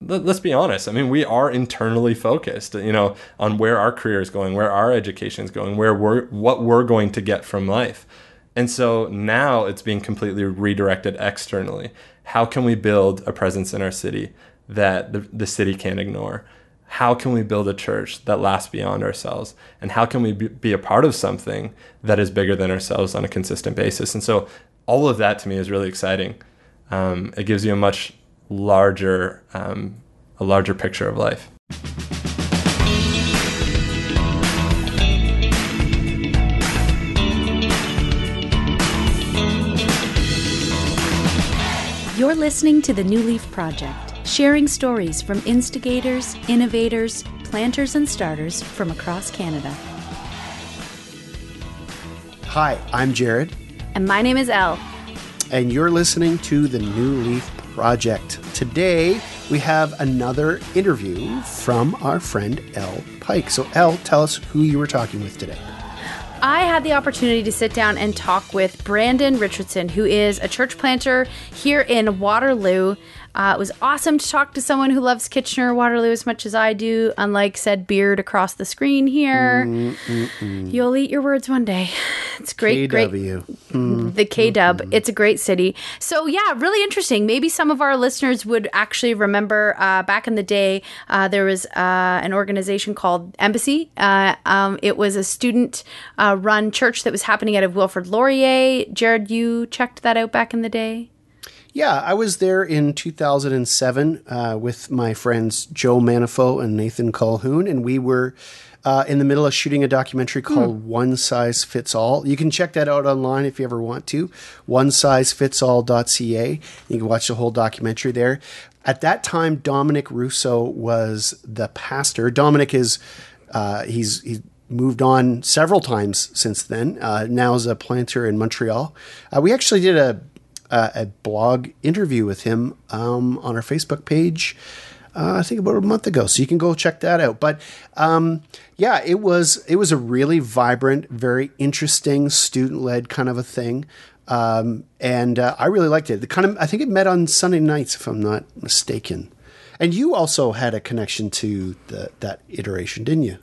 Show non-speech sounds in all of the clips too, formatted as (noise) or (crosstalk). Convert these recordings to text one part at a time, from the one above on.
let, us be honest. I mean, we are internally focused, you know, on where our career is going, where our education is going, where we're what we're going to get from life. And so now it's being completely redirected externally. How can we build a presence in our city that the, the city can't ignore? How can we build a church that lasts beyond ourselves? And how can we be, be a part of something that is bigger than ourselves on a consistent basis? And so all of that to me is really exciting. Um, it gives you a much larger um, a larger picture of life. You're listening to the New Leaf Project, sharing stories from instigators, innovators, planters, and starters from across Canada. Hi, I'm Jared. And my name is Elle. And you're listening to the New Leaf project. Today, we have another interview from our friend Elle Pike. So, Elle, tell us who you were talking with today. I had the opportunity to sit down and talk with Brandon Richardson, who is a church planter here in Waterloo. Uh, it was awesome to talk to someone who loves Kitchener Waterloo as much as I do, unlike said beard across the screen here. Mm-mm-mm. You'll eat your words one day. It's great, KW. great. Mm. The K Dub. Mm-hmm. It's a great city. So, yeah, really interesting. Maybe some of our listeners would actually remember uh, back in the day, uh, there was uh, an organization called Embassy. Uh, um, it was a student uh, run church that was happening out of Wilfrid Laurier. Jared, you checked that out back in the day? Yeah, I was there in 2007 uh, with my friends Joe Manifo and Nathan Colhoun, and we were uh, in the middle of shooting a documentary called hmm. One Size Fits All. You can check that out online if you ever want to. One Size Fits OneSizeFitsAll.ca. You can watch the whole documentary there. At that time, Dominic Russo was the pastor. Dominic is uh, he's he's moved on several times since then. Uh, now is a planter in Montreal. Uh, we actually did a uh, a blog interview with him um, on our Facebook page. Uh, I think about a month ago, so you can go check that out. But um, yeah, it was it was a really vibrant, very interesting student led kind of a thing, um, and uh, I really liked it. The kind of I think it met on Sunday nights, if I'm not mistaken. And you also had a connection to the, that iteration, didn't you?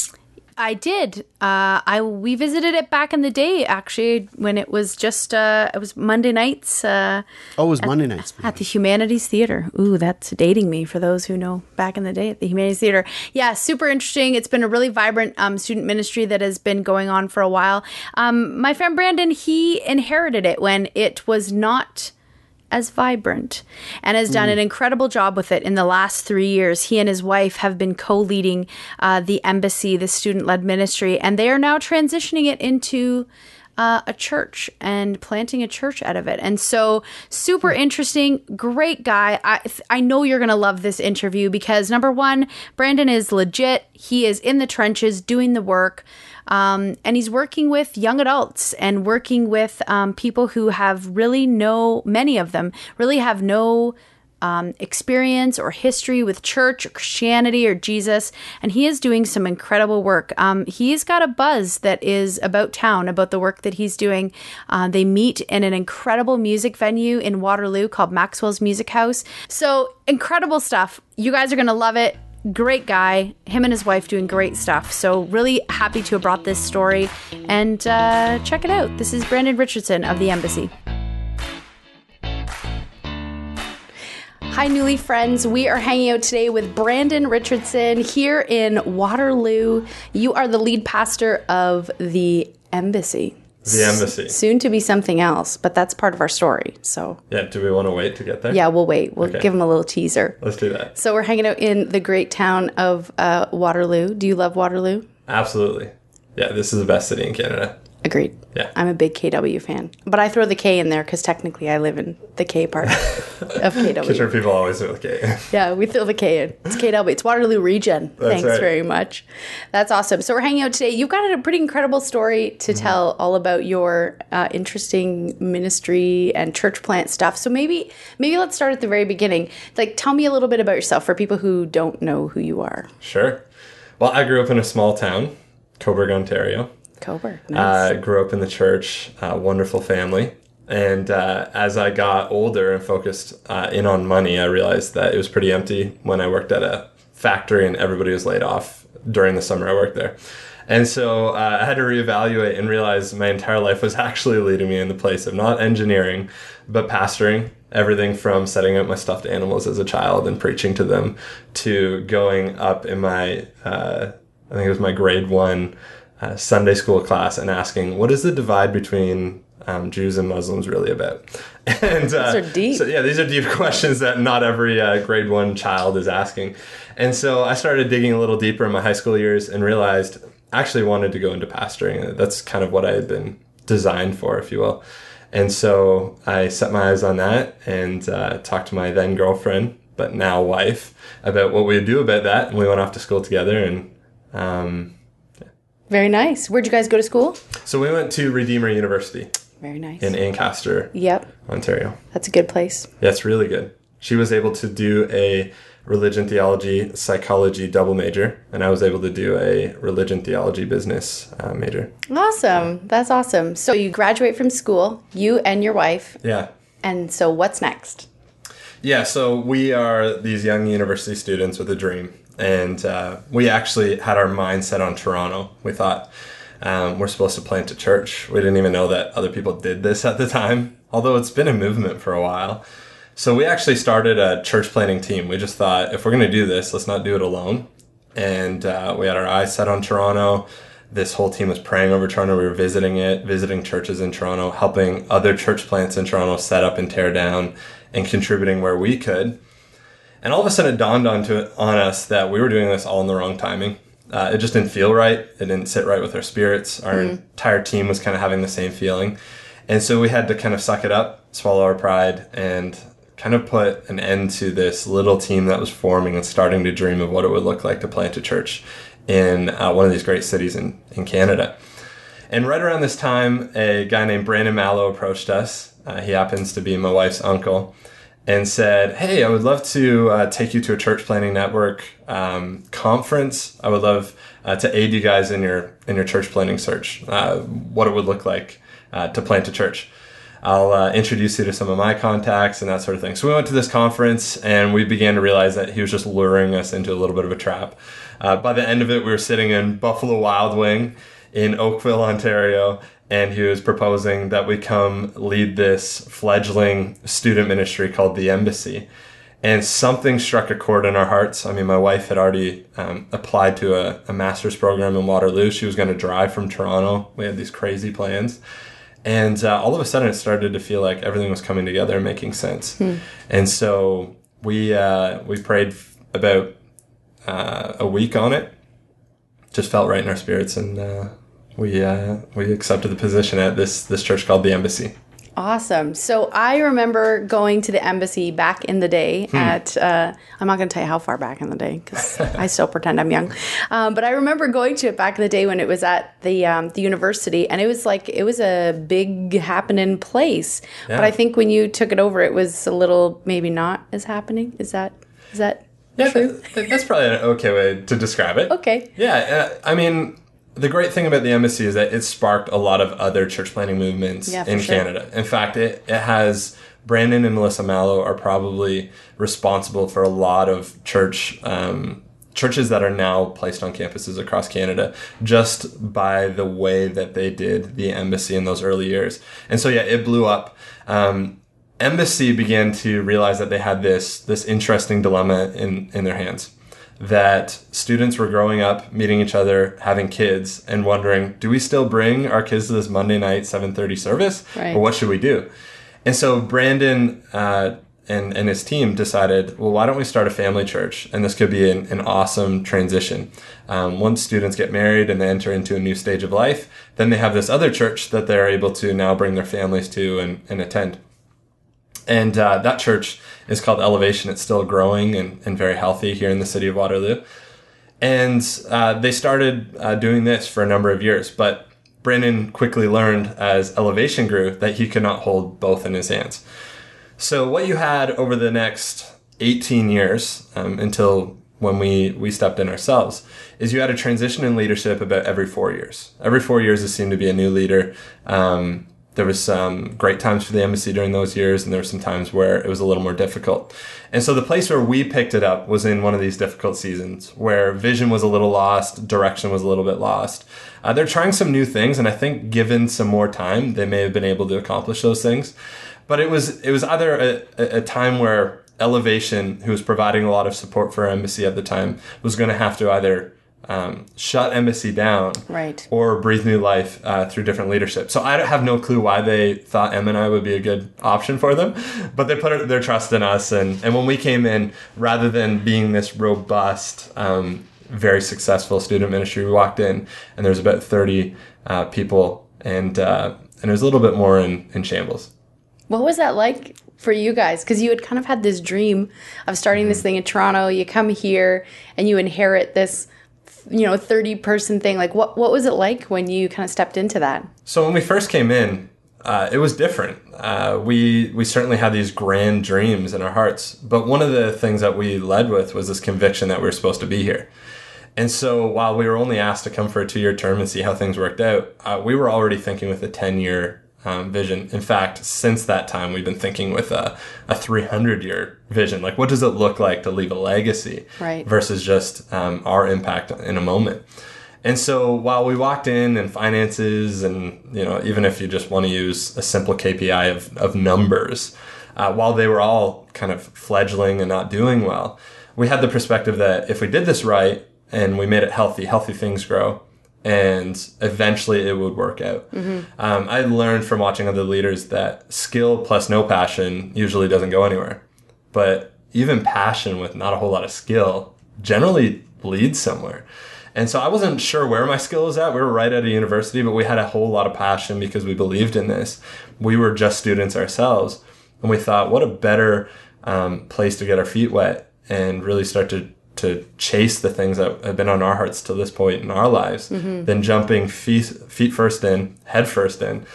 I did. Uh, I we visited it back in the day, actually, when it was just uh, it was Monday nights. Uh, oh, it was at, Monday nights at the Humanities Theater. Ooh, that's dating me for those who know back in the day at the Humanities Theater. Yeah, super interesting. It's been a really vibrant um, student ministry that has been going on for a while. Um, my friend Brandon, he inherited it when it was not as vibrant and has done mm. an incredible job with it in the last three years. He and his wife have been co leading uh, the embassy, the student led ministry, and they are now transitioning it into. Uh, a church and planting a church out of it. And so, super hmm. interesting, great guy. I, I know you're going to love this interview because number one, Brandon is legit. He is in the trenches doing the work. Um, and he's working with young adults and working with um, people who have really no, many of them really have no um, experience or history with church or Christianity or Jesus, and he is doing some incredible work. Um, he's got a buzz that is about town, about the work that he's doing. Uh, they meet in an incredible music venue in Waterloo called Maxwell's Music House. So, incredible stuff. You guys are going to love it great guy. Him and his wife doing great stuff. So, really happy to have brought this story. And uh, check it out. This is Brandon Richardson of the Embassy. Hi, New Leaf friends. We are hanging out today with Brandon Richardson here in Waterloo. You are the lead pastor of the Embassy. The embassy. Soon to be something else, but that's part of our story. So yeah, do we want to wait to get there? Yeah, we'll wait. We'll okay. give them a little teaser. Let's do that. So we're hanging out in the great town of uh, Waterloo. Do you love Waterloo? Absolutely. Yeah, this is the best city in Canada. Agreed. Yeah. I'm a big KW fan. But I throw the K in there because technically I live in the K part of (laughs) KW. Kitchener people always throw the K. (laughs) yeah, we throw the K in. It's KW. It's Waterloo Region. That's Thanks right. very much. That's awesome. So we're hanging out today. You've got a pretty incredible story to mm-hmm. tell all about your uh, interesting ministry and church plant stuff. So maybe maybe let's start at the very beginning. Like tell me a little bit about yourself for people who don't know who you are. Sure. Well, I grew up in a small town, Cobourg, Ontario. Cobourg. Uh, nice. Uh, grew up in the church, uh, wonderful family. And uh, as I got older and focused uh, in on money, I realized that it was pretty empty when I worked at a factory and everybody was laid off during the summer I worked there. And so uh, I had to reevaluate and realize my entire life was (laughs) actually leading me in the place of not engineering, but pastoring. Everything from setting up my stuffed animals as a child and preaching to them to going up in my, uh, I think it was my grade one uh, Sunday school class and asking, what is the divide between um, Jews and Muslims really about? (laughs) And uh, These are deep. So yeah, these are deep (laughs) questions that not every uh, grade one child is asking. And so I started digging a little deeper in my high school years and realized I actually wanted to go into pastoring. That's kind of what I had been designed for, if you will. And so I set my eyes on that and uh, talked to my then girlfriend, but now wife, about what we'd do about that. And we went off to school together. And um, Very nice. Where'd you guys go to school? so we went to Redeemer University Very nice. in Ancaster, yep, Ontario. that's a good place. Yeah, it's really good. She was able to do a religion theology psychology double major, and I was able to do a religion theology business uh, major. Awesome. That's awesome. So you graduate from school, you and your wife, Yeah. and so what's next? Yeah, so we are these young university students with a dream, and uh, we actually had our mind set on Toronto. We thought um, we're supposed to plant a church. We didn't even know that other people did this at the time, although it's been a movement for a while. So we actually started a church planting team. We just thought if we're going to do this, let's not do it alone. And uh, we had our eyes set on Toronto. This whole team was praying over Toronto. We were visiting it, visiting churches in Toronto, helping other church plants in Toronto set up and tear down, and contributing where we could. And all of a sudden, it dawned onto on us that we were doing this all in the wrong timing. Uh, it just didn't feel right. It didn't sit right with our spirits. Our entire team was kind of having the same feeling, and so we had to kind of suck it up, swallow our pride, and kind of put an end to this little team that was forming and starting to dream of what it would look like to plant a church in uh, one of these great cities in, in Canada. And right around this time, a guy named Brandon Mallow approached us. Uh, he happens to be my wife's uncle, and said, "Hey, I would love to uh, take you to a church planting network um, conference. I would love uh, to aid you guys in your in your church planting search. Uh, what it would look like uh, to plant a church." I'll uh, introduce you to some of my contacts and that sort of thing. So we went to this conference and we began to realize that he was just luring us into a little bit of a trap. Uh, by the end of it, we were sitting in Buffalo Wild Wing in Oakville, Ontario, and he was proposing that we come lead this fledgling student ministry called the Embassy. And something struck a chord in our hearts. I mean, my wife had already um, applied to a, a master's program in Waterloo. She was going to drive from Toronto. We had these crazy plans. And uh, all of a sudden, it started to feel like everything was coming together and making sense. And so we uh, we prayed f- about uh, a week on it. Just felt right in our spirits, and uh, we uh, we accepted the position at this this church called the Embassy. Awesome. So I remember going to the embassy back in the day Hmm. at, uh, I'm not going to tell you how far back in the day because (laughs) I still pretend I'm young. Um, but I remember going to it back in the day when it was at the, um, the university and it was like, it was a big happening place. But I think when you took it over, it was a little maybe not as happening. Is that, is that Yeah, that's probably an okay way to describe it. Okay. Yeah, uh, I mean, the great thing about the embassy is that it sparked a lot of other church planting movements Yeah, in sure. Canada. In fact, it, it has Brandon and Melissa Mallow are probably responsible for a lot of church um, churches that are now placed on campuses across Canada just by the way that they did the embassy in those early years. And so yeah, it blew up. Um, embassy began to realize that they had this this interesting dilemma in in their hands that students were growing up meeting each other having kids and wondering do we still bring our kids to this monday night 7.30 service? Right. or what should we do? And so brandon uh, and, and his team decided well why don't we start a family church? And this could be an, an awesome transition. Um, once students get married and they enter into a new stage of life then they have this other church that they're able to now bring their families to and, and attend. And uh, that church is called Elevation. It's still growing and, and very healthy here in the city of Waterloo. And uh, they started uh, doing this for a number of years. But Brennan quickly learned as Elevation grew that he could not hold both in his hands. So, what you had over the next 18 years um, until when we, we stepped in ourselves is you had a transition in leadership about every four years. Every four years, it seemed to be a new leader. Um, there was some great times for the embassy during those years, and there were some times where it was a little more difficult. And so the place where we picked it up was in one of these difficult seasons where vision was a little lost, direction was a little bit lost. Uh, they're trying some new things, and I think given some more time, they may have been able to accomplish those things. But it was it was either a, a time where Elevation, who was providing a lot of support for our embassy at the time, was going to have to either um, shut embassy down Right. or breathe new life uh, through different leadership. So I have no clue why they thought M and I would be a good option for them, but they put their trust in us. And, and when we came in, rather than being this robust, um, very successful student ministry, we walked in and there was about 30 uh, people and, uh, and it was a little bit more in, in shambles. What was that like for you guys? Because you had kind of had this dream of starting this thing in Toronto. You come here and you inherit this, you know, 30 person thing. Like, what, what was it like when you kind of stepped into that? So when we first came in, uh, it was different. Uh, we we certainly had these grand dreams in our hearts, but one of the things that we led with was this conviction that we were supposed to be here. And so while we were only asked to come for a two year term and see how things worked out, uh, we were already thinking with a ten year um, vision. In fact, since that time, we've been thinking with a, a 300 year vision. Like, what does it look like to leave a legacy Right. versus just um, our impact in a moment? And so while we walked in and finances, and you know, even if you just want to use a simple KPI of, of numbers, uh, while they were all kind of fledgling and not doing well, we had the perspective that if we did this right and we made it healthy, healthy things grow, and eventually it would work out. Um, I learned from watching other leaders that skill plus no passion usually doesn't go anywhere, but even passion with not a whole lot of skill generally leads somewhere. And so I wasn't sure where my skill was at. We were right at a university, but we had a whole lot of passion because we believed in this. We were just students ourselves. And we thought, what a better um, place to get our feet wet and really start to, to chase the things that have been on our hearts to this point in our lives than jumping feet, feet first in, head first in,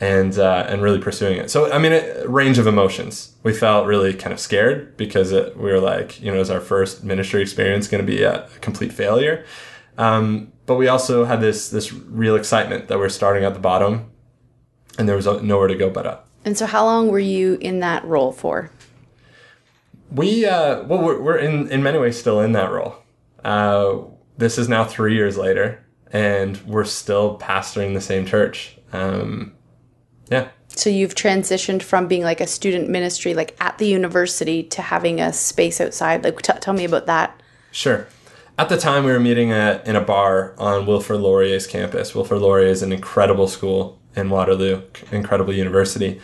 and, uh, and really pursuing it. So, I mean, a range of emotions. We felt really kind of scared because it, we were like, you know, is our first ministry experience going to be a, a complete failure? Um, but we also had this this real excitement that we're starting at the bottom, and there was nowhere to go but up. And so, how long were you in that role for? We uh, well, we're, we're in in many ways still in that role. Uh, this is now three years later, and we're still pastoring the same church. Um, yeah, So, you've transitioned from being like a student ministry, like at the university, to having a space outside. Like, t- tell me about that. Sure. At the time, we were meeting at, in a bar on Wilfrid Laurier's campus. Wilfrid Laurier is an incredible school in Waterloo, incredible university.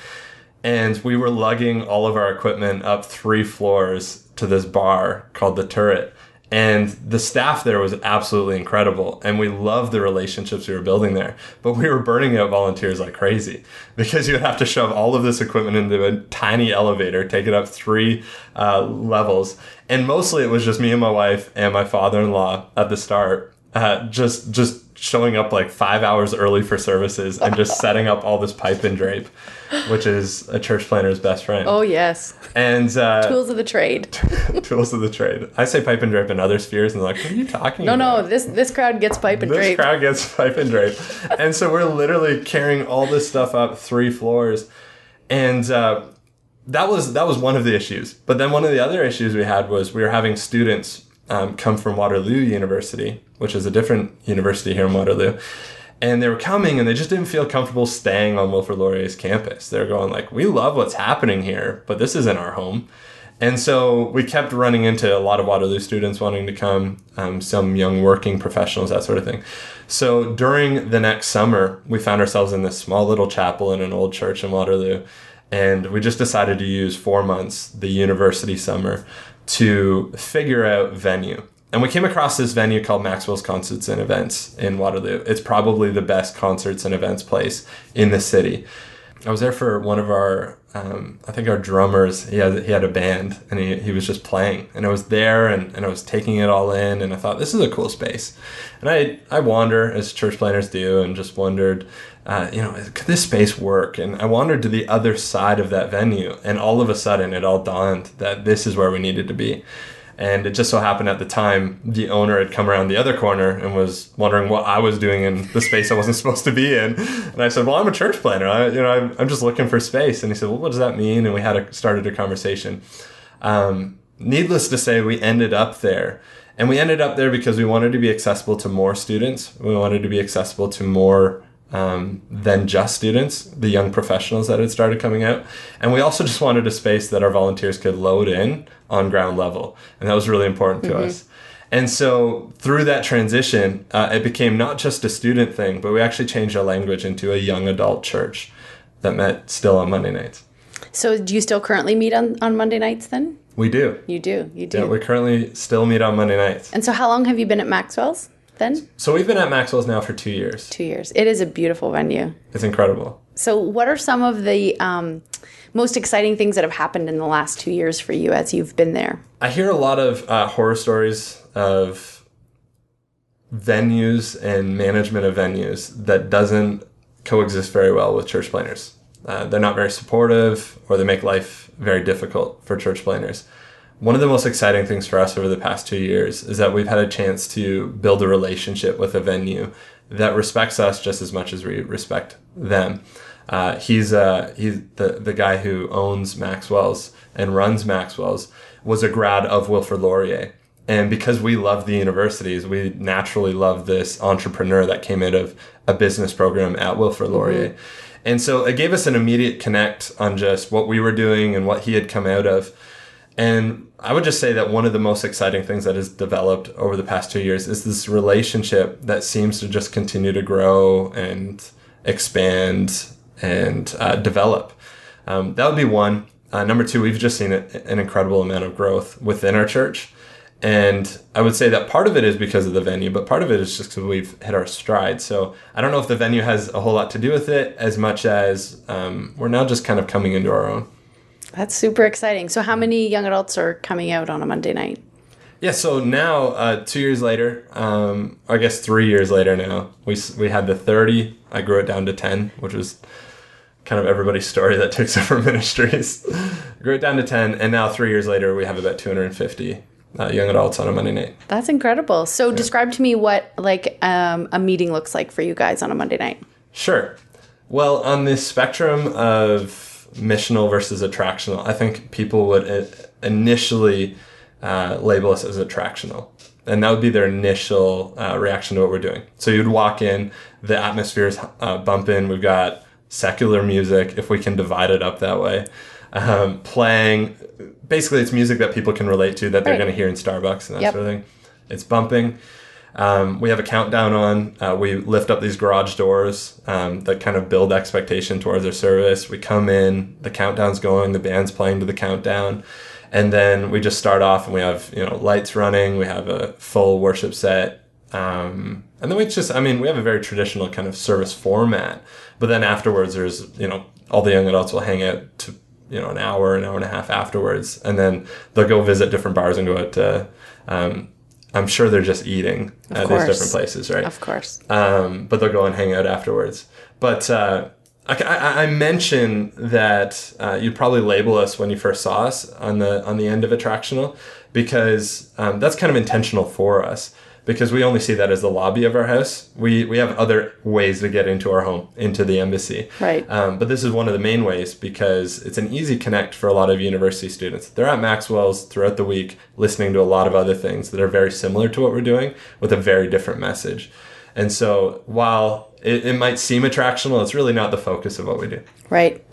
And we were lugging all of our equipment up three floors to this bar called The Turret. And the staff there was absolutely incredible. And we loved the relationships we were building there. But we were burning out volunteers like crazy (laughs) because you would have to shove all of this equipment into a tiny elevator, take it up three uh, levels. And mostly it was just me and my wife and my father in law at the start, uh, just, just showing up like five hours early for services and just (laughs) setting up all this pipe and drape, which is a church planter's best friend. Oh, yes. And uh, Tools of the trade. (laughs) tools of the trade. I say pipe and drape in other spheres, and they're like, "What are you talking No, about?" no, this this crowd gets pipe and this drape. This crowd gets pipe and drape, and so we're literally carrying all this stuff up three floors, and uh, that was that was one of the issues. But then one of the other issues we had was we were having students um, come from Waterloo University, which is a different university here in Waterloo. And they were coming and they just didn't feel comfortable staying on Wilfrid Laurier's campus. They're going like, we love what's happening here, but this isn't our home. And so we kept running into a lot of Waterloo students wanting to come, um, some young working professionals, that sort of thing. So during the next summer, we found ourselves in this small little chapel in an old church in Waterloo. And we just decided to use four months, the university summer, to figure out venue. And we came across this venue called Maxwell's Concerts and Events in Waterloo. It's probably the best concerts and events place in the city. I was there for one of our, um, I think our drummers, he had, he had a band and he, he was just playing. And I was there and, and I was taking it all in and I thought, this is a cool space. And I, I wander, as church planters do, and just wondered, uh, you know, could this space work? And I wandered to the other side of that venue. And all of a sudden, it all dawned that this is where we needed to be. And it just so happened at the time the owner had come around the other corner and was wondering what I was doing in the space I wasn't (laughs) supposed to be in. And I said, "Well, I'm a church planter. I, you know, I'm, I'm just looking for space." And he said, "Well, what does that mean?" And we had a, started a conversation. Um, needless to say, we ended up there. And we ended up there because we wanted to be accessible to more students. We wanted to be accessible to more um, than just students, the young professionals that had started coming out. And we also (laughs) just wanted a space that our volunteers could load in on ground level. And that was really important to mm-hmm. us. And so through that transition, uh, it became not just a student thing, but we actually changed our language into a young adult church that met still on Monday nights. So do you still currently meet on, on Monday nights then? We do. You do. You do. Yeah, we currently still meet on Monday nights. And so how long have you been at Maxwell's? Then? So we've been at Maxwell's now for two years. Two years. It is a beautiful venue. It's incredible. So, what are some of the um, most exciting things that have happened in the last two years for you as you've been there? I hear a lot of uh, horror stories of venues and management of venues that doesn't coexist very well with church planters. Uh, they're not very supportive, or they make life very difficult for church planters one of the most exciting things for us over the past two years is that we've had a chance to build a relationship with a venue that respects us just as much as we respect them. Uh, he's uh, he's the the guy who owns Maxwell's and runs Maxwell's was a grad of Wilfrid Laurier. And because we love the universities, we naturally love this entrepreneur that came out of a business program at Wilfrid Laurier. Mm-hmm. And so it gave us an immediate connect on just what we were doing and what he had come out of. And I would just say that one of the most exciting things that has developed over the past two years is this relationship that seems to just continue to grow and expand and uh, develop. Um, that would be one. Uh, number two, we've just seen an incredible amount of growth within our church. And I would say that part of it is because of the venue, but part of it is just because we've hit our stride. So I don't know if the venue has a whole lot to do with it as much as um, we're now just kind of coming into our own. That's super exciting. So, how many young adults are coming out on a Monday night? Yeah, so now, uh, two years later, um, I guess three years later now, we, we had the 30. I grew it down to 10, which was kind of everybody's story that took (laughs) several ministries. (laughs) grew it down to 10, and now three years later, we have about 250 uh, young adults on a Monday night. That's incredible. So, yeah. describe to me what like um, a meeting looks like for you guys on a Monday night. Sure. Well, on this spectrum of missional versus attractional. I think people would initially uh, label us as attractional. And that would be their initial uh, reaction to what we're doing. So you'd walk in, the atmosphere is uh, bumping. We've got secular music, if we can divide it up that way, um, playing. Basically, it's music that people can relate to that they're right. going to hear in Starbucks and that yep. sort of thing. It's bumping. Um, we have a countdown on. Uh, we lift up these garage doors um, that kind of build expectation towards our service. We come in, the countdown's going, the band's playing to the countdown, and then we just start off and we have you know lights running. We have a full worship set, um, and then we just I mean we have a very traditional kind of service format. But then afterwards, there's you know all the young adults will hang out to you know an hour, an hour and a half afterwards, and then they'll go visit different bars and go out to um, I'm sure they're just eating of at course. these different places, right? Of course. Um, but they'll go and hang out afterwards. But uh, I, I, I mention that uh, you'd probably label us when you first saw us on the on the end of attractional because um, that's kind of intentional for us because we only see that as the lobby of our house. We we have other ways to get into our home, into the embassy. Right. Um, but this is one of the main ways because it's an easy connect for a lot of university students. They're at Maxwell's throughout the week, listening to a lot of other things that are very similar to what we're doing with a very different message. And so while it, it might seem attractional, it's really not the focus of what we do. Right.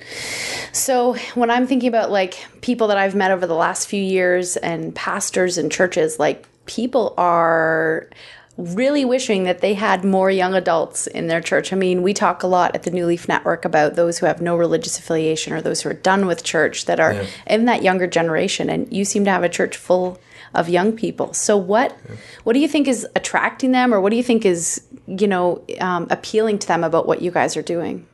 So when I'm thinking about like people that I've met over the last few years and pastors and churches, like people are really wishing that they had more young adults in their church. I mean, we talk a lot at the New Leaf Network about those who have no religious affiliation or those who are done with church that are yeah. in that younger generation. And you seem to have a church full of young people. So what yeah. what do you think is attracting them, or what do you think is you know um, appealing to them about what you guys are doing?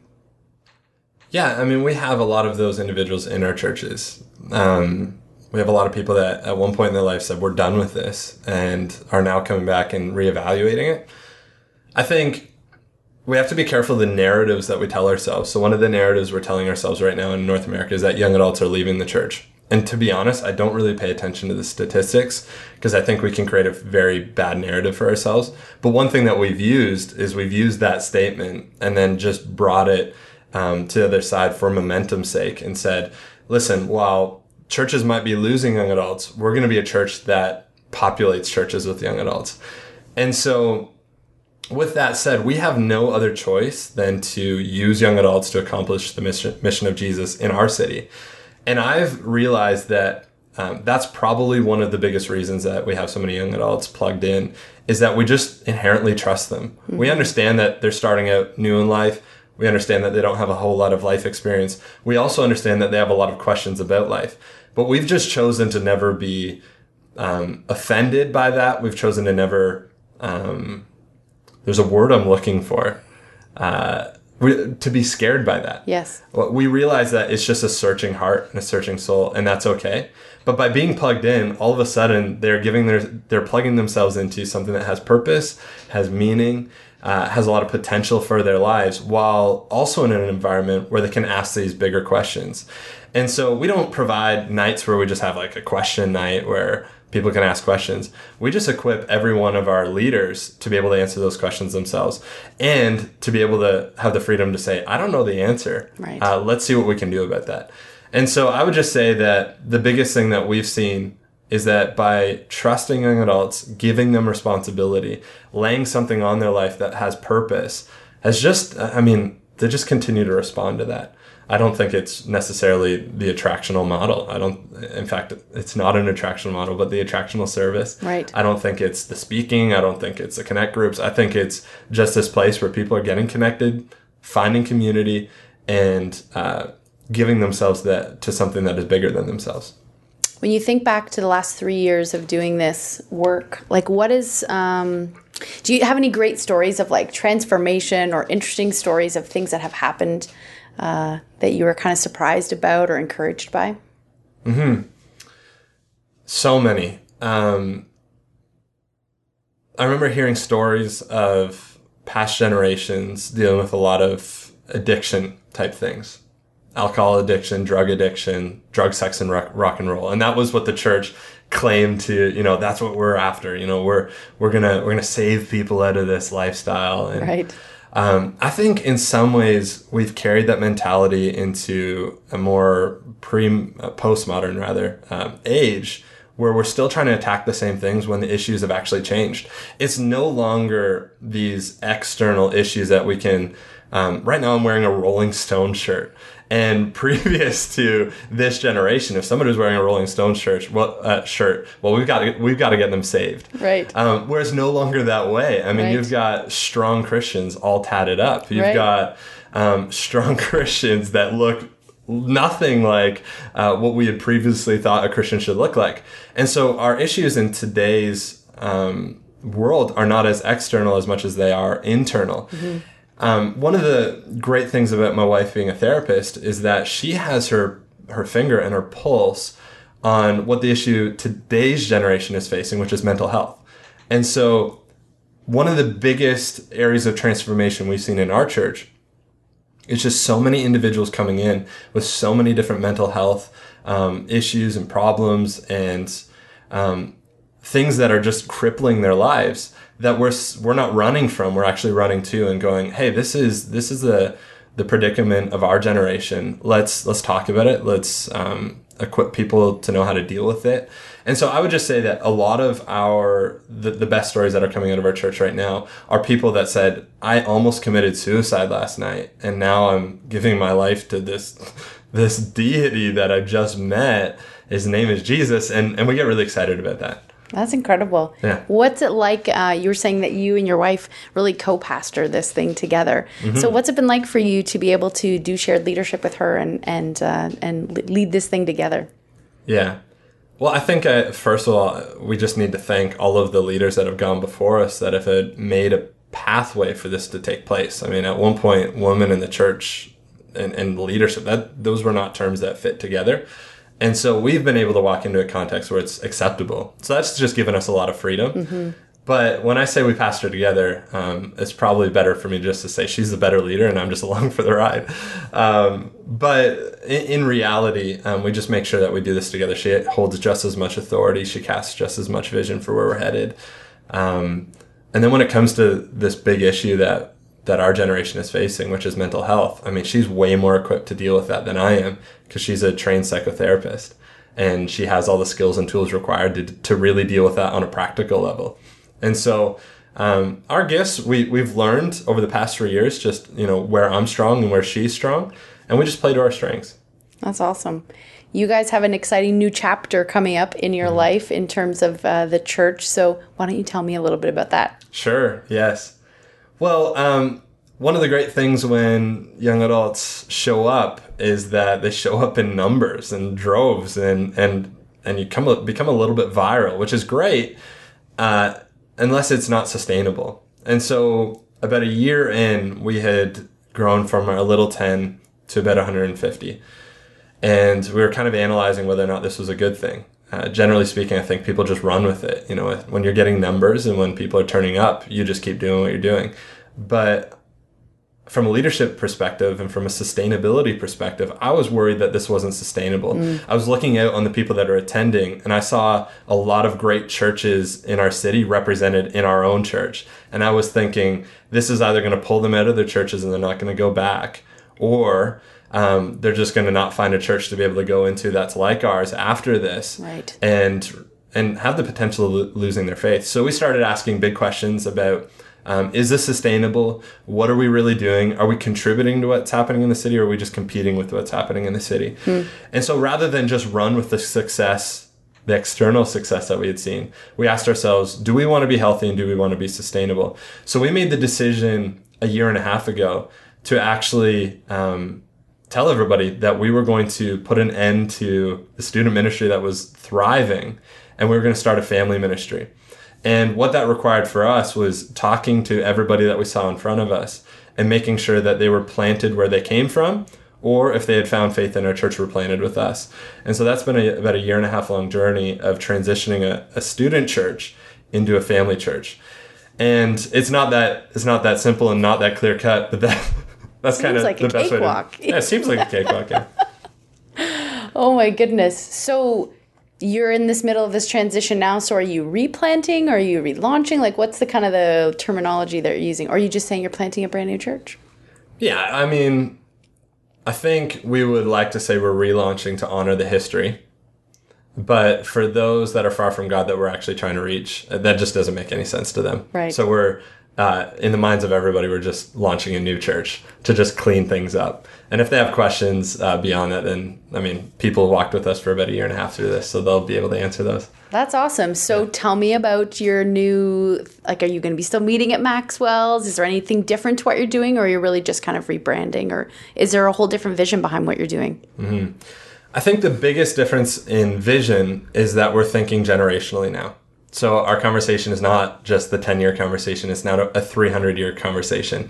Yeah, I mean, we have a lot of those individuals in our churches. Um, we have a lot of people that at one point in their life said we're done with this and are now coming back and reevaluating it. I think we have to be careful of the narratives that we tell ourselves. So one of the narratives we're telling ourselves right now in North America is that young adults are leaving the church. and to be honest, I don't really pay attention to the statistics because I think we can create a very bad narrative for ourselves. But one thing that we've used is we've used that statement and then just brought it um, to the other side for momentum's sake and said, listen, while churches might be losing young adults, we're going to be a church that populates churches with young adults. And so, with that said, we have no other choice than to use young adults to accomplish the mission, mission of Jesus in our city. And I've realized that um, that's probably one of the biggest reasons that we have so many young adults plugged in is that we just inherently trust them. Mm-hmm. We understand that they're starting out new in life. We understand that they don't have a whole lot of life experience. We also understand that they have a lot of questions about life. But we've just chosen to never be um, offended by that. We've chosen to never, um, there's a word I'm looking for. Uh, we, to be scared by that. Yes. We realize that it's just a searching heart and a searching soul, and that's okay. But by being plugged in, all of a sudden they're giving their they're plugging themselves into something that has purpose, has meaning, uh, has a lot of potential for their lives, while also in an environment where they can ask these bigger questions. And so we don't provide nights where we just have like a question night where people can ask questions. We just equip every one of our leaders to be able to answer those questions themselves and to be able to have the freedom to say, I don't know the answer. Right. Uh, let's see what we can do about that. And so I would just say that the biggest thing that we've seen is that by trusting young adults, giving them responsibility, laying something on their life that has purpose, has just, I mean, they just continue to respond to that. I don't think it's necessarily the attractional model. I don't, in fact, it's not an attractional model, but the attractional service. Right. I don't think it's the speaking. I don't think it's the connect groups. I think it's just this place where people are getting connected, finding community, and uh, giving themselves that to something that is bigger than themselves. When you think back to the last three years of doing this work, like what is, um, do you have any great stories of like transformation or interesting stories of things that have happened uh, that you were kind of surprised about or encouraged by? Hmm. So many. Um, I remember hearing stories of past generations dealing with a lot of addiction type things alcohol addiction, drug addiction, drug, sex, and rock, rock and roll. And that was what the church claimed to, you know, that's what we're after. You know, we're we're gonna we're gonna save people out of this lifestyle. And, right. Um, I think in some ways we've carried that mentality into a more pre uh, postmodern rather um, age where we're still trying to attack the same things when the issues have actually changed. It's no longer these external issues that we can. Um, right now, I'm wearing a Rolling Stone shirt. And (laughs) previous to this generation, if somebody was wearing a Rolling Stone shirt, well, uh, shirt, well, we've got to, we've got to get them saved. Right. Um, whereas no longer that way. I mean, right. you've got strong Christians all tatted up. You've right. got um, strong (laughs) Christians that look nothing like uh, what we had previously thought a Christian should look like. And so our issues in today's um, world are not as external as much as they are internal. Mm-hmm. Um, one of the great things about my wife being a therapist is that she has her her finger and her pulse on what the issue today's generation is facing, which is mental health. And so, one of the biggest areas of transformation we've seen in our church is just so many individuals coming in with so many different mental health um, issues and problems and um, things that are just crippling their lives that we're we're not running from we're actually running to and going hey this is this is the the predicament of our generation. Let's let's talk about it. Let's um, equip people to know how to deal with it. And so i would just say that a lot of our the, the best stories that are coming out of our church right now are people that said i almost committed suicide last night and now i'm giving my life to this (laughs) this deity that i just met. His name is jesus. And and we get really excited about that that's incredible. Yeah. What's it like? Uh, you were saying that you and your wife really co-pastor this thing together. Mm-hmm. So what's it been like for you to be able to do shared leadership with her and and uh, and lead this thing together? Yeah. Well, I think uh, first of all, we just need to thank all of the leaders that have gone before us that have made a pathway for this to take place. I mean, at one point, women in the church and, and leadership that those were not terms that fit together. And so we've been able to walk into a context where it's acceptable. So that's just given us a lot of freedom. Mm-hmm. but when I say we pastor together, um, it's probably better for me just to say she's the better leader and I'm just (laughs) along for the ride. Um, but in, in reality, um, we just make sure that we do this together. She holds just as much authority, she casts just as much vision for where we're headed. Um, and then when it comes to this big issue that that our generation is facing, which is mental health, I mean, she's way more equipped to deal with that than I am because she's a trained psychotherapist and she has all the skills and tools required to, to really deal with that on a practical level. And so um, our gifts, we, we've learned over the past three years, just, you know, where I'm strong and where she's strong. And we just play to our strengths. That's awesome. You guys have an exciting new chapter coming up in your mm-hmm. life in terms of uh, the church. So why don't you tell me a little bit about that? Sure. Yes. Well, um, one of the great things when young adults show up is that they show up in numbers and droves and and and you come become a little bit viral, which is great. Uh, unless it's not sustainable. And so about a year in, we had grown from a little 10 to about 150. And we were kind of analyzing whether or not this was a good thing. Uh, generally speaking, I think people just run with it. You know, when you're getting numbers and when people are turning up, you just keep doing what you're doing. But from a leadership perspective and from a sustainability perspective, I was worried that this wasn't sustainable. Mm. I was looking out on the people that are attending and I saw a lot of great churches in our city represented in our own church. And I was thinking, this is either going to pull them out of their churches and they're not going to go back, or um, they're just going to not find a church to be able to go into that's like ours after this. Right. And and have the potential of losing their faith. So we started asking big questions about um, is this sustainable? What are we really doing? Are we contributing to what's happening in the city or are we just competing with what's happening in the city? Hmm. And so rather than just run with the success, the external success that we had seen, we asked ourselves, do we want to be healthy and do we want to be sustainable? So we made the decision a year and a half ago to actually um, tell everybody that we were going to put an end to the student ministry that was thriving and we were going to start a family ministry. And what that required for us was talking to everybody that we saw in front of us and making sure that they were planted where they came from or if they had found faith in our church were planted with us. And so that's been a, about a year and a half long journey of transitioning a, a student church into a family church. And it's not that it's not that simple and not that clear cut, but that that's kind of like the best way to. Yeah, it seems like a cakewalk. Yeah. (laughs) oh my goodness. So you're in this middle of this transition now so are you replanting or are you relaunching like what's the kind of the terminology that you're using or are you just saying you're planting a brand new church yeah i mean i think we would like to say we're relaunching to honor the history but for those that are far from god that we're actually trying to reach that just doesn't make any sense to them right so we're uh, in the minds of everybody, we're just launching a new church to just clean things up. And if they have questions uh, beyond that, then I mean, people walked with us for about a year and a half through this, so they'll be able to answer those. That's awesome. So yeah. tell me about your new. Like, are you going to be still meeting at Maxwell's? Is there anything different to what you're doing, or you're you really just kind of rebranding, or is there a whole different vision behind what you're doing? Mm-hmm. I think the biggest difference in vision is that we're thinking generationally now. So our conversation is not just the 10 year conversation, it's now a 300 year conversation.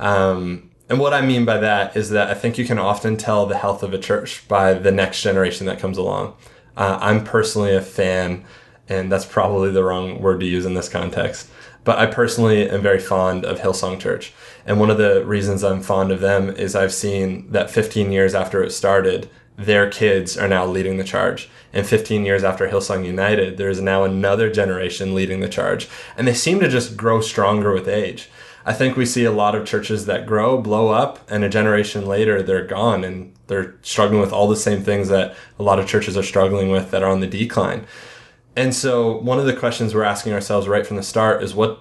Um, and what I mean by that is that I think you can often tell the health of a church by the next generation that comes along. Uh, I'm personally a fan, and that's probably the wrong word to use in this context, but I personally am very fond of Hillsong Church. And one of the reasons I'm fond of them is I've seen that 15 years after it started, their kids are now leading the charge. And 15 years after Hillsong United, there's now another generation leading the charge. And they seem to just grow stronger with age. I think we see a lot of churches that grow, blow up, and a generation later they're gone and they're struggling with all the same things that a lot of churches are struggling with that are on the decline. And so one of the questions we're asking ourselves right from the start is what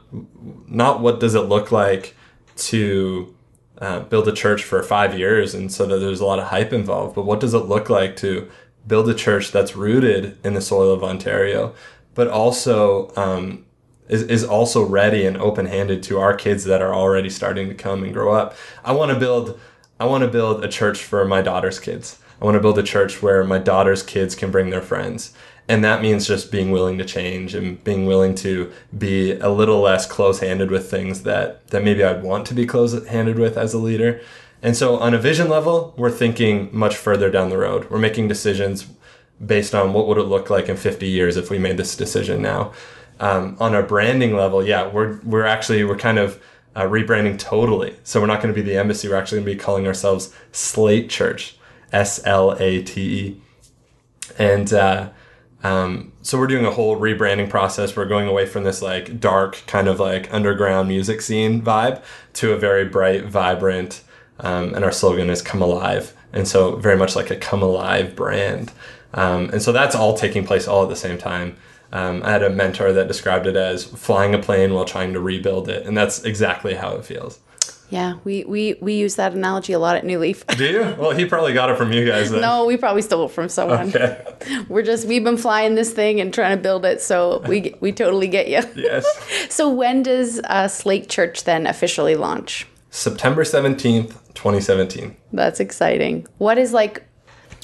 not what does it look like to uh, build a church for five years and so that there's a lot of hype involved. But what does it look like to build a church that's rooted in the soil of Ontario, but also um, is, is also ready and open handed to our kids that are already starting to come and grow up. I want to build I want to build a church for my daughter's kids. I want to build a church where my daughter's kids can bring their friends and that means just being willing to change and being willing to be a little less close-handed with things that that maybe I'd want to be close-handed with as a leader. And so on a vision level, we're thinking much further down the road. We're making decisions based on what would it look like in 50 years if we made this decision now. um, on a branding level, yeah, we're we're actually we're kind of uh, rebranding totally. So we're not going to be the embassy. We're actually going to be calling ourselves Slate Church, S L A T E, and uh, um, so we're doing a whole rebranding process. We're going away from this like dark kind of like underground music scene vibe to a very bright, vibrant, um, and our slogan is "Come Alive." And so very much like a come alive brand. Um, and so that's all taking place all at the same time. Um, I had a mentor that described it as flying a plane while trying to rebuild it, and that's exactly how it feels. Yeah, we, we, we use that analogy a lot at New Leaf. Do you? Well, he probably got it from you guys then. (laughs) no, we probably stole it from someone. Okay. (laughs) We're just we've been flying this thing and trying to build it, so we we totally get you. (laughs) Yes. So when does uh, Slate Church then officially launch? September 17th, 2017. That's exciting. What is like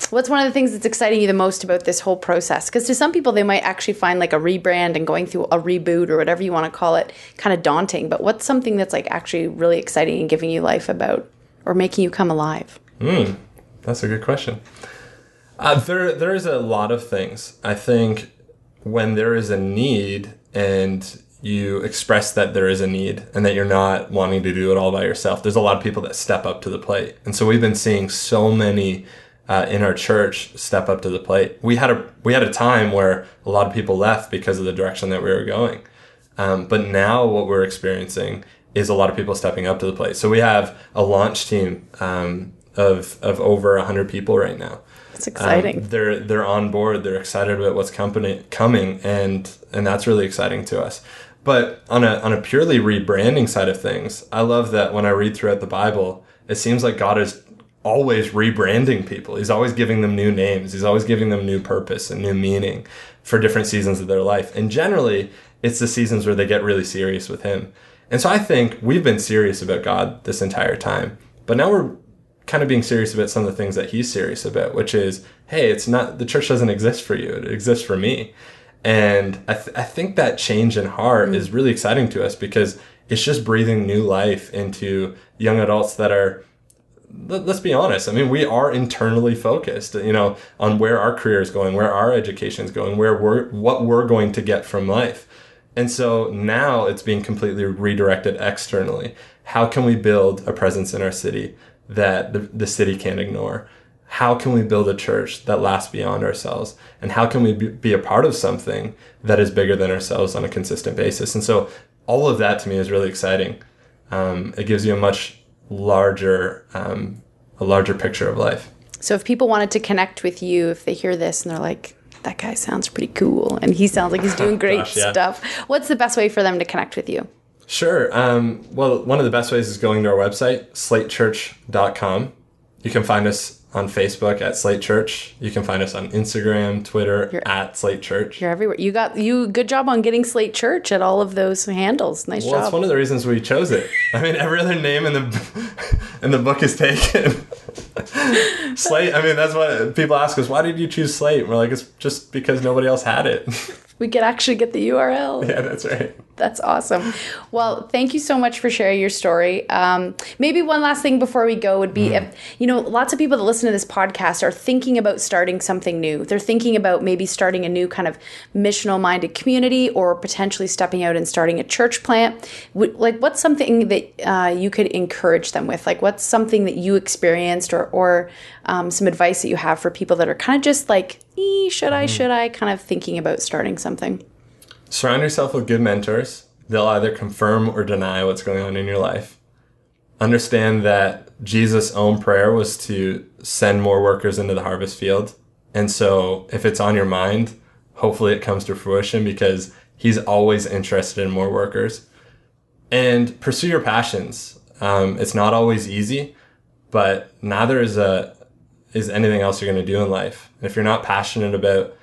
what's one of the things that's exciting you the most about this whole process? Because to some people, they might actually find like a rebrand and going through a reboot or whatever you want to call it kind of daunting. But what's something that's like actually really exciting and giving you life about or making you come alive? Hmm, that's a good question. Uh, there, there is a lot of things. I think when there is a need and you express that there is a need and that you're not wanting to do it all by yourself, there's a lot of people that step up to the plate. And so we've been seeing so many uh, in our church step up to the plate. We had a we had a time where a lot of people left because of the direction that we were going, um, but now what we're experiencing is a lot of people stepping up to the plate. So we have a launch team um, of of over hundred people right now. It's exciting. Um, they're they're on board. They're excited about what's company coming, and and that's really exciting to us. But on a on a purely rebranding side of things, I love that when I read throughout the Bible, it seems like God is always rebranding people. He's always giving them new names. He's always giving them new purpose and new meaning for different seasons of their life. And generally, it's the seasons where they get really serious with Him. And so I think we've been serious about God this entire time. But now we're kind of being serious about some of the things that He's serious about, which is, hey, it's not, the church doesn't exist for you, it exists for me. And I, th- I think that change in heart mm. is really exciting to us because it's just breathing new life into young adults that are let, us be honest. I mean, we are internally focused, you know, on where our career is going, where our education is going, where we're, what we're going to get from life. And so now it's being completely redirected externally. How can we build a presence in our city that the, the city can't ignore? How can we build a church that lasts beyond ourselves? And how can we be a part of something that is bigger than ourselves on a consistent basis? And so all of that to me is really exciting. Um, it gives you a much larger um, a larger picture of life. So if people wanted to connect with you, if they hear this and they're like, that guy sounds pretty cool and he sounds like he's doing (laughs) great Gosh, yeah. stuff, what's the best way for them to connect with you? Sure. Um, well, one of the best ways is going to our website, slatechurch.com. You can find us on Facebook at Slate Church. You can find us on Instagram, Twitter you're, at Slate Church. You're everywhere. You got you good job on getting Slate Church at all of those handles. Nice well, job. Well, it's one of the reasons we chose it. I mean, every other name in the (laughs) in the book is taken. (laughs) Slate. I mean, that's what people ask us. Why did you choose Slate? And we're like, it's just because nobody else had it. (laughs) we could actually get the URL. (laughs) Yeah, that's right. That's awesome. Well, thank you so much for sharing your story. Um, maybe one last thing before we go would be mm. if, you know, lots of people that listen to this podcast are thinking about starting something new. They're thinking about maybe starting a new kind of missional minded community or potentially stepping out and starting a church plant. Like, what's something that uh, you could encourage them with? Like, what's something that you experienced or, or um, some advice that you have for people that are kind of just like, should I, mm. should I, kind of thinking about starting something? Surround yourself with good mentors. They'll either confirm or deny what's going on in your life. Understand that Jesus' own prayer was to send more workers into the harvest field. And so if it's on your mind, hopefully it comes to fruition because he's always interested in more workers. And pursue your passions. Um, it's not always easy, but neither is a is anything else you're going to do in life. If you're not passionate about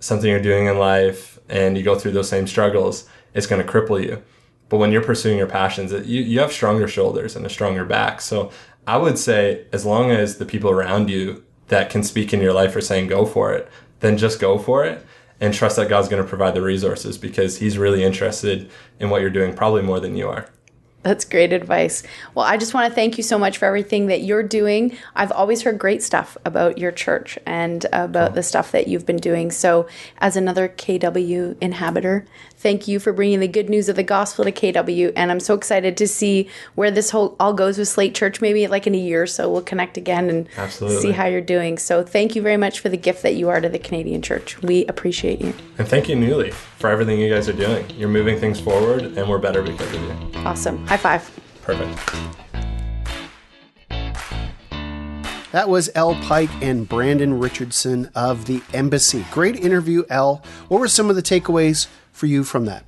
something you're doing in life and you go through those same struggles, it's going to cripple you. But when you're pursuing your passions, you, you have stronger shoulders and a stronger back. So I would say, as long as the people around you that can speak in your life are saying go for it, then just go for it and trust that God's going to provide the resources because He's really interested in what you're doing, probably more than you are. That's great advice. Well, I just want to thank you so much for everything that you're doing. I've always heard great stuff about your church and about the stuff that you've been doing. So, as another KW inhabitor, thank you for bringing the good news of the gospel to KW. And I'm so excited to see where this whole all goes with Slate Church. Maybe like in a year or so, we'll connect again and Absolutely. see how you're doing. So, thank you very much for the gift that you are to the Canadian church. We appreciate you. And thank you, New Leaf, for everything you guys are doing. You're moving things forward, and we're better because of you. Awesome. High five. Perfect. That was Elle Pike and Brandon Richardson of the Embassy. Great interview, Elle. What were some of the takeaways for you from that?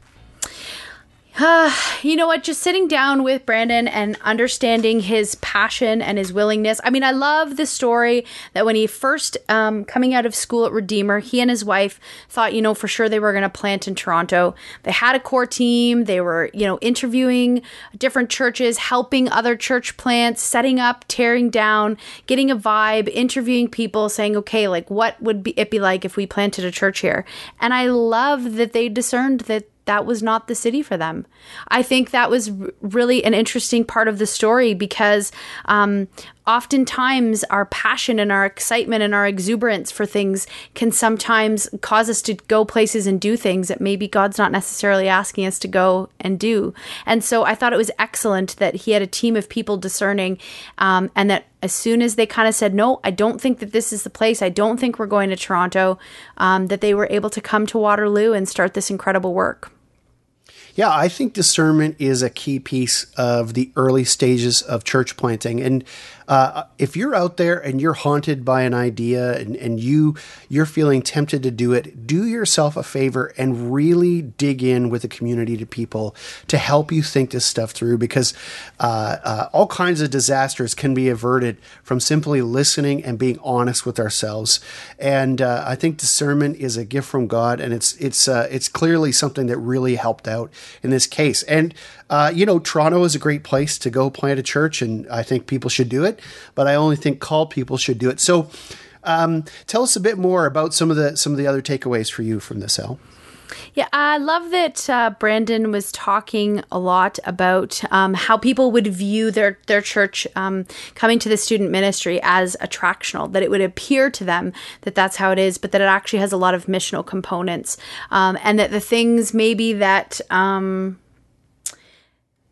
(sighs) you know what? Just sitting down with Brandon and understanding his passion and his willingness. I mean, I love the story that when he first um, coming out of school at Redeemer, he and his wife thought, you know, for sure they were going to plant in Toronto. They had a core team. They were, you know, interviewing different churches, helping other church plants, setting up, tearing down, getting a vibe, interviewing people, saying, okay, like what would be, it be like if we planted a church here? And I love that they discerned that that was not the city for them. I think that was really an interesting part of the story because um, oftentimes our passion and our excitement and our exuberance for things can sometimes cause us to go places and do things that maybe God's not necessarily asking us to go and do. And so I thought it was excellent that he had a team of people discerning um, and that as soon as they kind of said, no, I don't think that this is the place, I don't think we're going to Toronto, um, that they were able to come to Waterloo and start this incredible work. Yeah, I think discernment is a key piece of the early stages of church planting. And uh, if you're out there and you're haunted by an idea and, and you you're feeling tempted to do it, do yourself a favor and really dig in with a community of people to help you think this stuff through because uh, uh, all kinds of disasters can be averted from simply listening and being honest with ourselves. And uh, I think discernment is a gift from God, and it's it's uh, it's clearly something that really helped out in this case. And uh, you know, Toronto is a great place to go plant a church, and I think people should do it. But I only think called people should do it. So, um, tell us a bit more about some of the some of the other takeaways for you from this, Elle. Yeah, I love that uh, Brandon was talking a lot about um, how people would view their their church um, coming to the student ministry as attractional. That it would appear to them that that's how it is, but that it actually has a lot of missional components, um, and that the things maybe that um,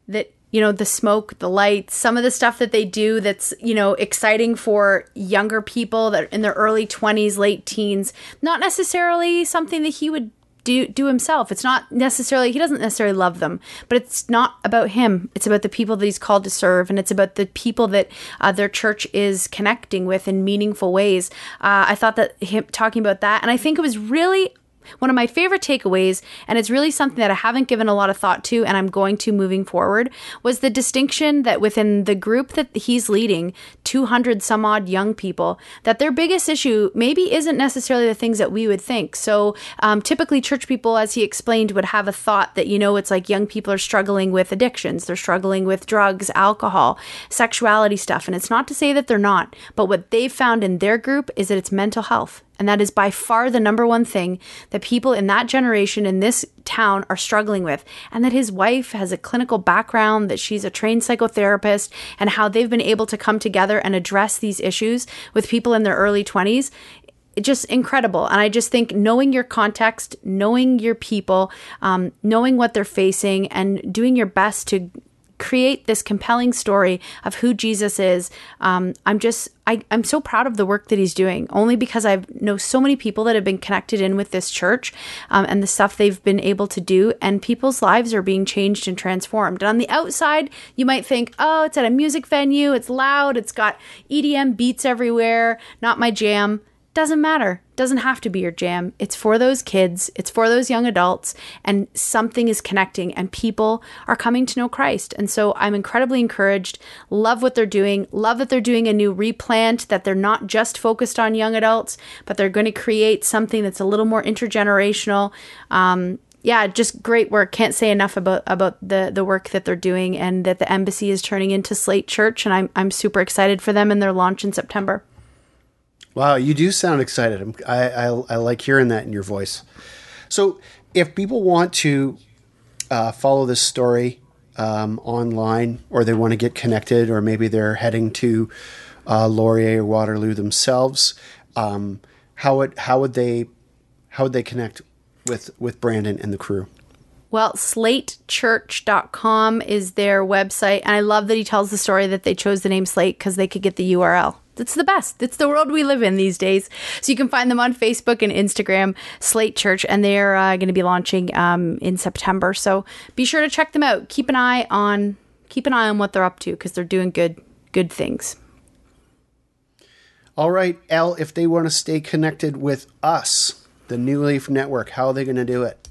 that you know the smoke the lights some of the stuff that they do that's you know exciting for younger people that in their early 20s late teens not necessarily something that he would do do himself. It's not necessarily he doesn't necessarily love them but it's not about him. It's about the people that he's called to serve and it's about the people that uh, their church is connecting with in meaningful ways. Uh, i thought that him talking about that and i think it was really one of my favorite takeaways, and it's really something that I haven't given a lot of thought to and I'm going to moving forward, was the distinction that within the group that he's leading, 200 some odd young people, that their biggest issue maybe isn't necessarily the things that we would think. So um, typically, church people, as he explained, would have a thought that, you know, it's like young people are struggling with addictions, they're struggling with drugs, alcohol, sexuality stuff. And it's not to say that they're not, but what they've found in their group is that it's mental health and that is by far the number one thing that people in that generation in this town are struggling with. And that his wife has a clinical background, that she's a trained psychotherapist, and how they've been able to come together and address these issues with people in their early 20s just incredible. And I just think knowing your context, knowing your people, um, knowing what they're facing, and doing your best to create this compelling story of who Jesus is. Um, I'm just, I, I'm so proud of the work that he's doing, only because I know so many people that have been connected in with this church um, and the stuff they've been able to do, and people's lives are being changed and transformed. And on the outside, you might think, oh, it's at a music venue, it's loud, it's got EDM beats everywhere, not my jam. Doesn't matter. Doesn't have to be your jam. It's for those kids, it's for those young adults, and something is connecting, and people are coming to know Christ. And so I'm incredibly encouraged. Love what they're doing. Love that they're doing a new replant, that they're not just focused on young adults, but they're going to create something that's a little more intergenerational. Um, yeah, just great work. Can't say enough about about the the work that they're doing and that the embassy is turning into Slate Church and I'm I'm super excited for them and their launch in September. Wow, you do sound excited. I, I, I like hearing that in your voice. So, if people want to uh, follow this story um, online or they want to get connected, or maybe they're heading to uh, Laurier or Waterloo themselves, um, how would how would they how would they connect with with Brandon and the crew? Well, slatechurch.com is their website. And I love that he tells the story that they chose the name Slate because they could get the URL. It's the best. It's the world we live in these days. So you can find them on Facebook and Instagram, Slate Church, and they're uh, going to be launching um, in September. So be sure to check them out. Keep an eye on keep an eye on what they're up to because they're doing good good things. All right, Elle, if they want to stay connected with us, the New Leaf Network, how are they going to do it?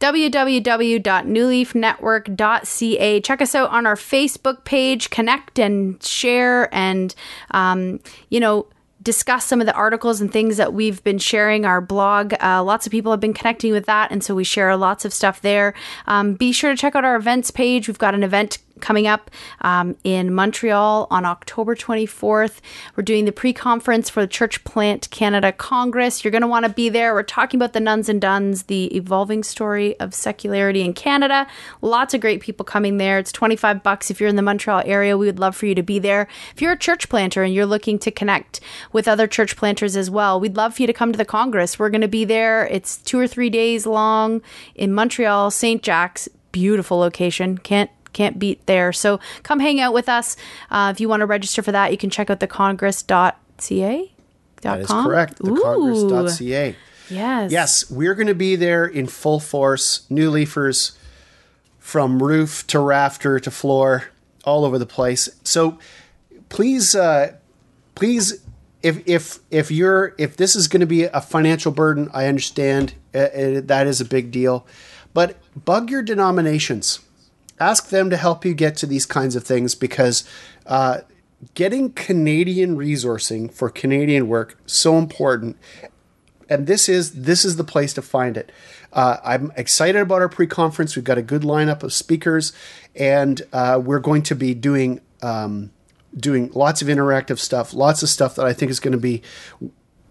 www.newleafnetwork.ca. Check us out on our Facebook page, connect and share, and, um, you know, discuss some of the articles and things that we've been sharing. Our blog, uh, lots of people have been connecting with that, and so we share lots of stuff there. Um, be sure to check out our events page. We've got an event coming up um, in Montreal on October 24th. We're doing the pre conference for the Church Plant Canada Congress. You're going to want to be there. We're talking about the nones and dones, the evolving story of secularity in Canada. Lots of great people coming there. It's 25 bucks if you're in the Montreal area. We would love for you to be there. If you're a church planter and you're looking to connect with other church planters as well, we'd love for you to come to the Congress. We're going to be there. It's two or three days long in Montreal, St. Jax. Beautiful location. Can't can't beat there. So come hang out with us. Uh, if you want to register for that, you can check out thecongress.ca. That is correct. Thecongress.ca. Yes. Yes, we're going to be there in full force. New Leafers from roof to rafter to floor, all over the place. So please, uh, please, if if if you're if this is going to be a financial burden, I understand uh, uh, that is a big deal, but bug your denominations ask them to help you get to these kinds of things because uh, getting Canadian resourcing for Canadian work so important. And this is this is the place to find it. Uh, I'm excited about our pre-conference. We've got a good lineup of speakers, and uh, we're going to be doing um, doing lots of interactive stuff, lots of stuff that I think is going to be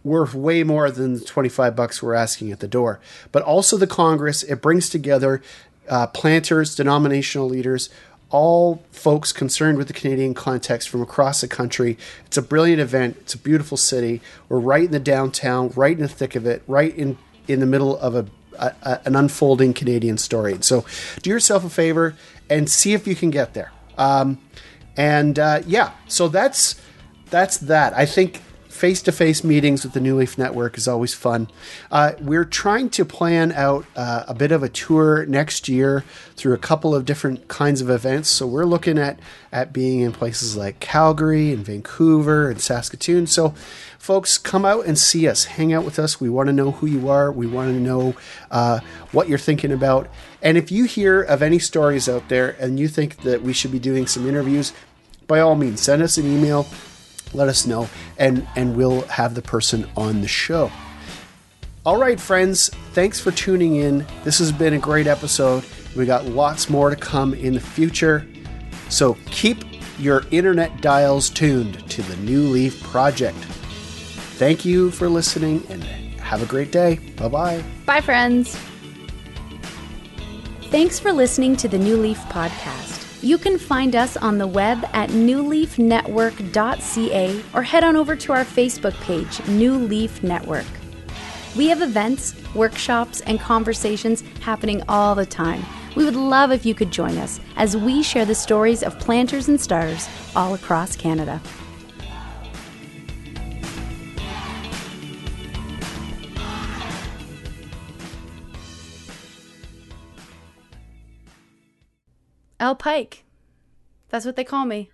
worth way more than the 25 bucks we're asking at the door. But also the Congress, it brings together uh, planters, denominational leaders, all folks concerned with the Canadian context from across the country. It's a brilliant event. It's a beautiful city. We're right in the downtown, right in the thick of it, right in, in the middle of a, a, a an unfolding Canadian story. So do yourself a favor and see if you can get there. Um, and uh, yeah, so that's that's that. I think face to face meetings with the New Leaf Network is always fun. Uh, we're trying to plan out uh, a bit of a tour next year through a couple of different kinds of events. So we're looking at at being in places like Calgary and Vancouver and Saskatoon. So, folks, come out and see us, hang out with us. We want to know who you are. We want to know uh, what you're thinking about. And if you hear of any stories out there and you think that we should be doing some interviews, by all means, send us an email let us know and and we'll have the person on the show. All right friends thanks for tuning in. This has been a great episode. We got lots more to come in the future. So keep your internet dials tuned to the new leaf project. Thank you for listening and have a great day. Bye bye bye friends. Thanks for listening to the new leaf podcast you can find us on the web at newleafnetwork.ca or head on over to our Facebook page, New Leaf Network. We have events, workshops, and conversations happening all the time. We would love if you could join us as we share the stories of planters and stars all across Canada. Elle Pike. That's what they call me.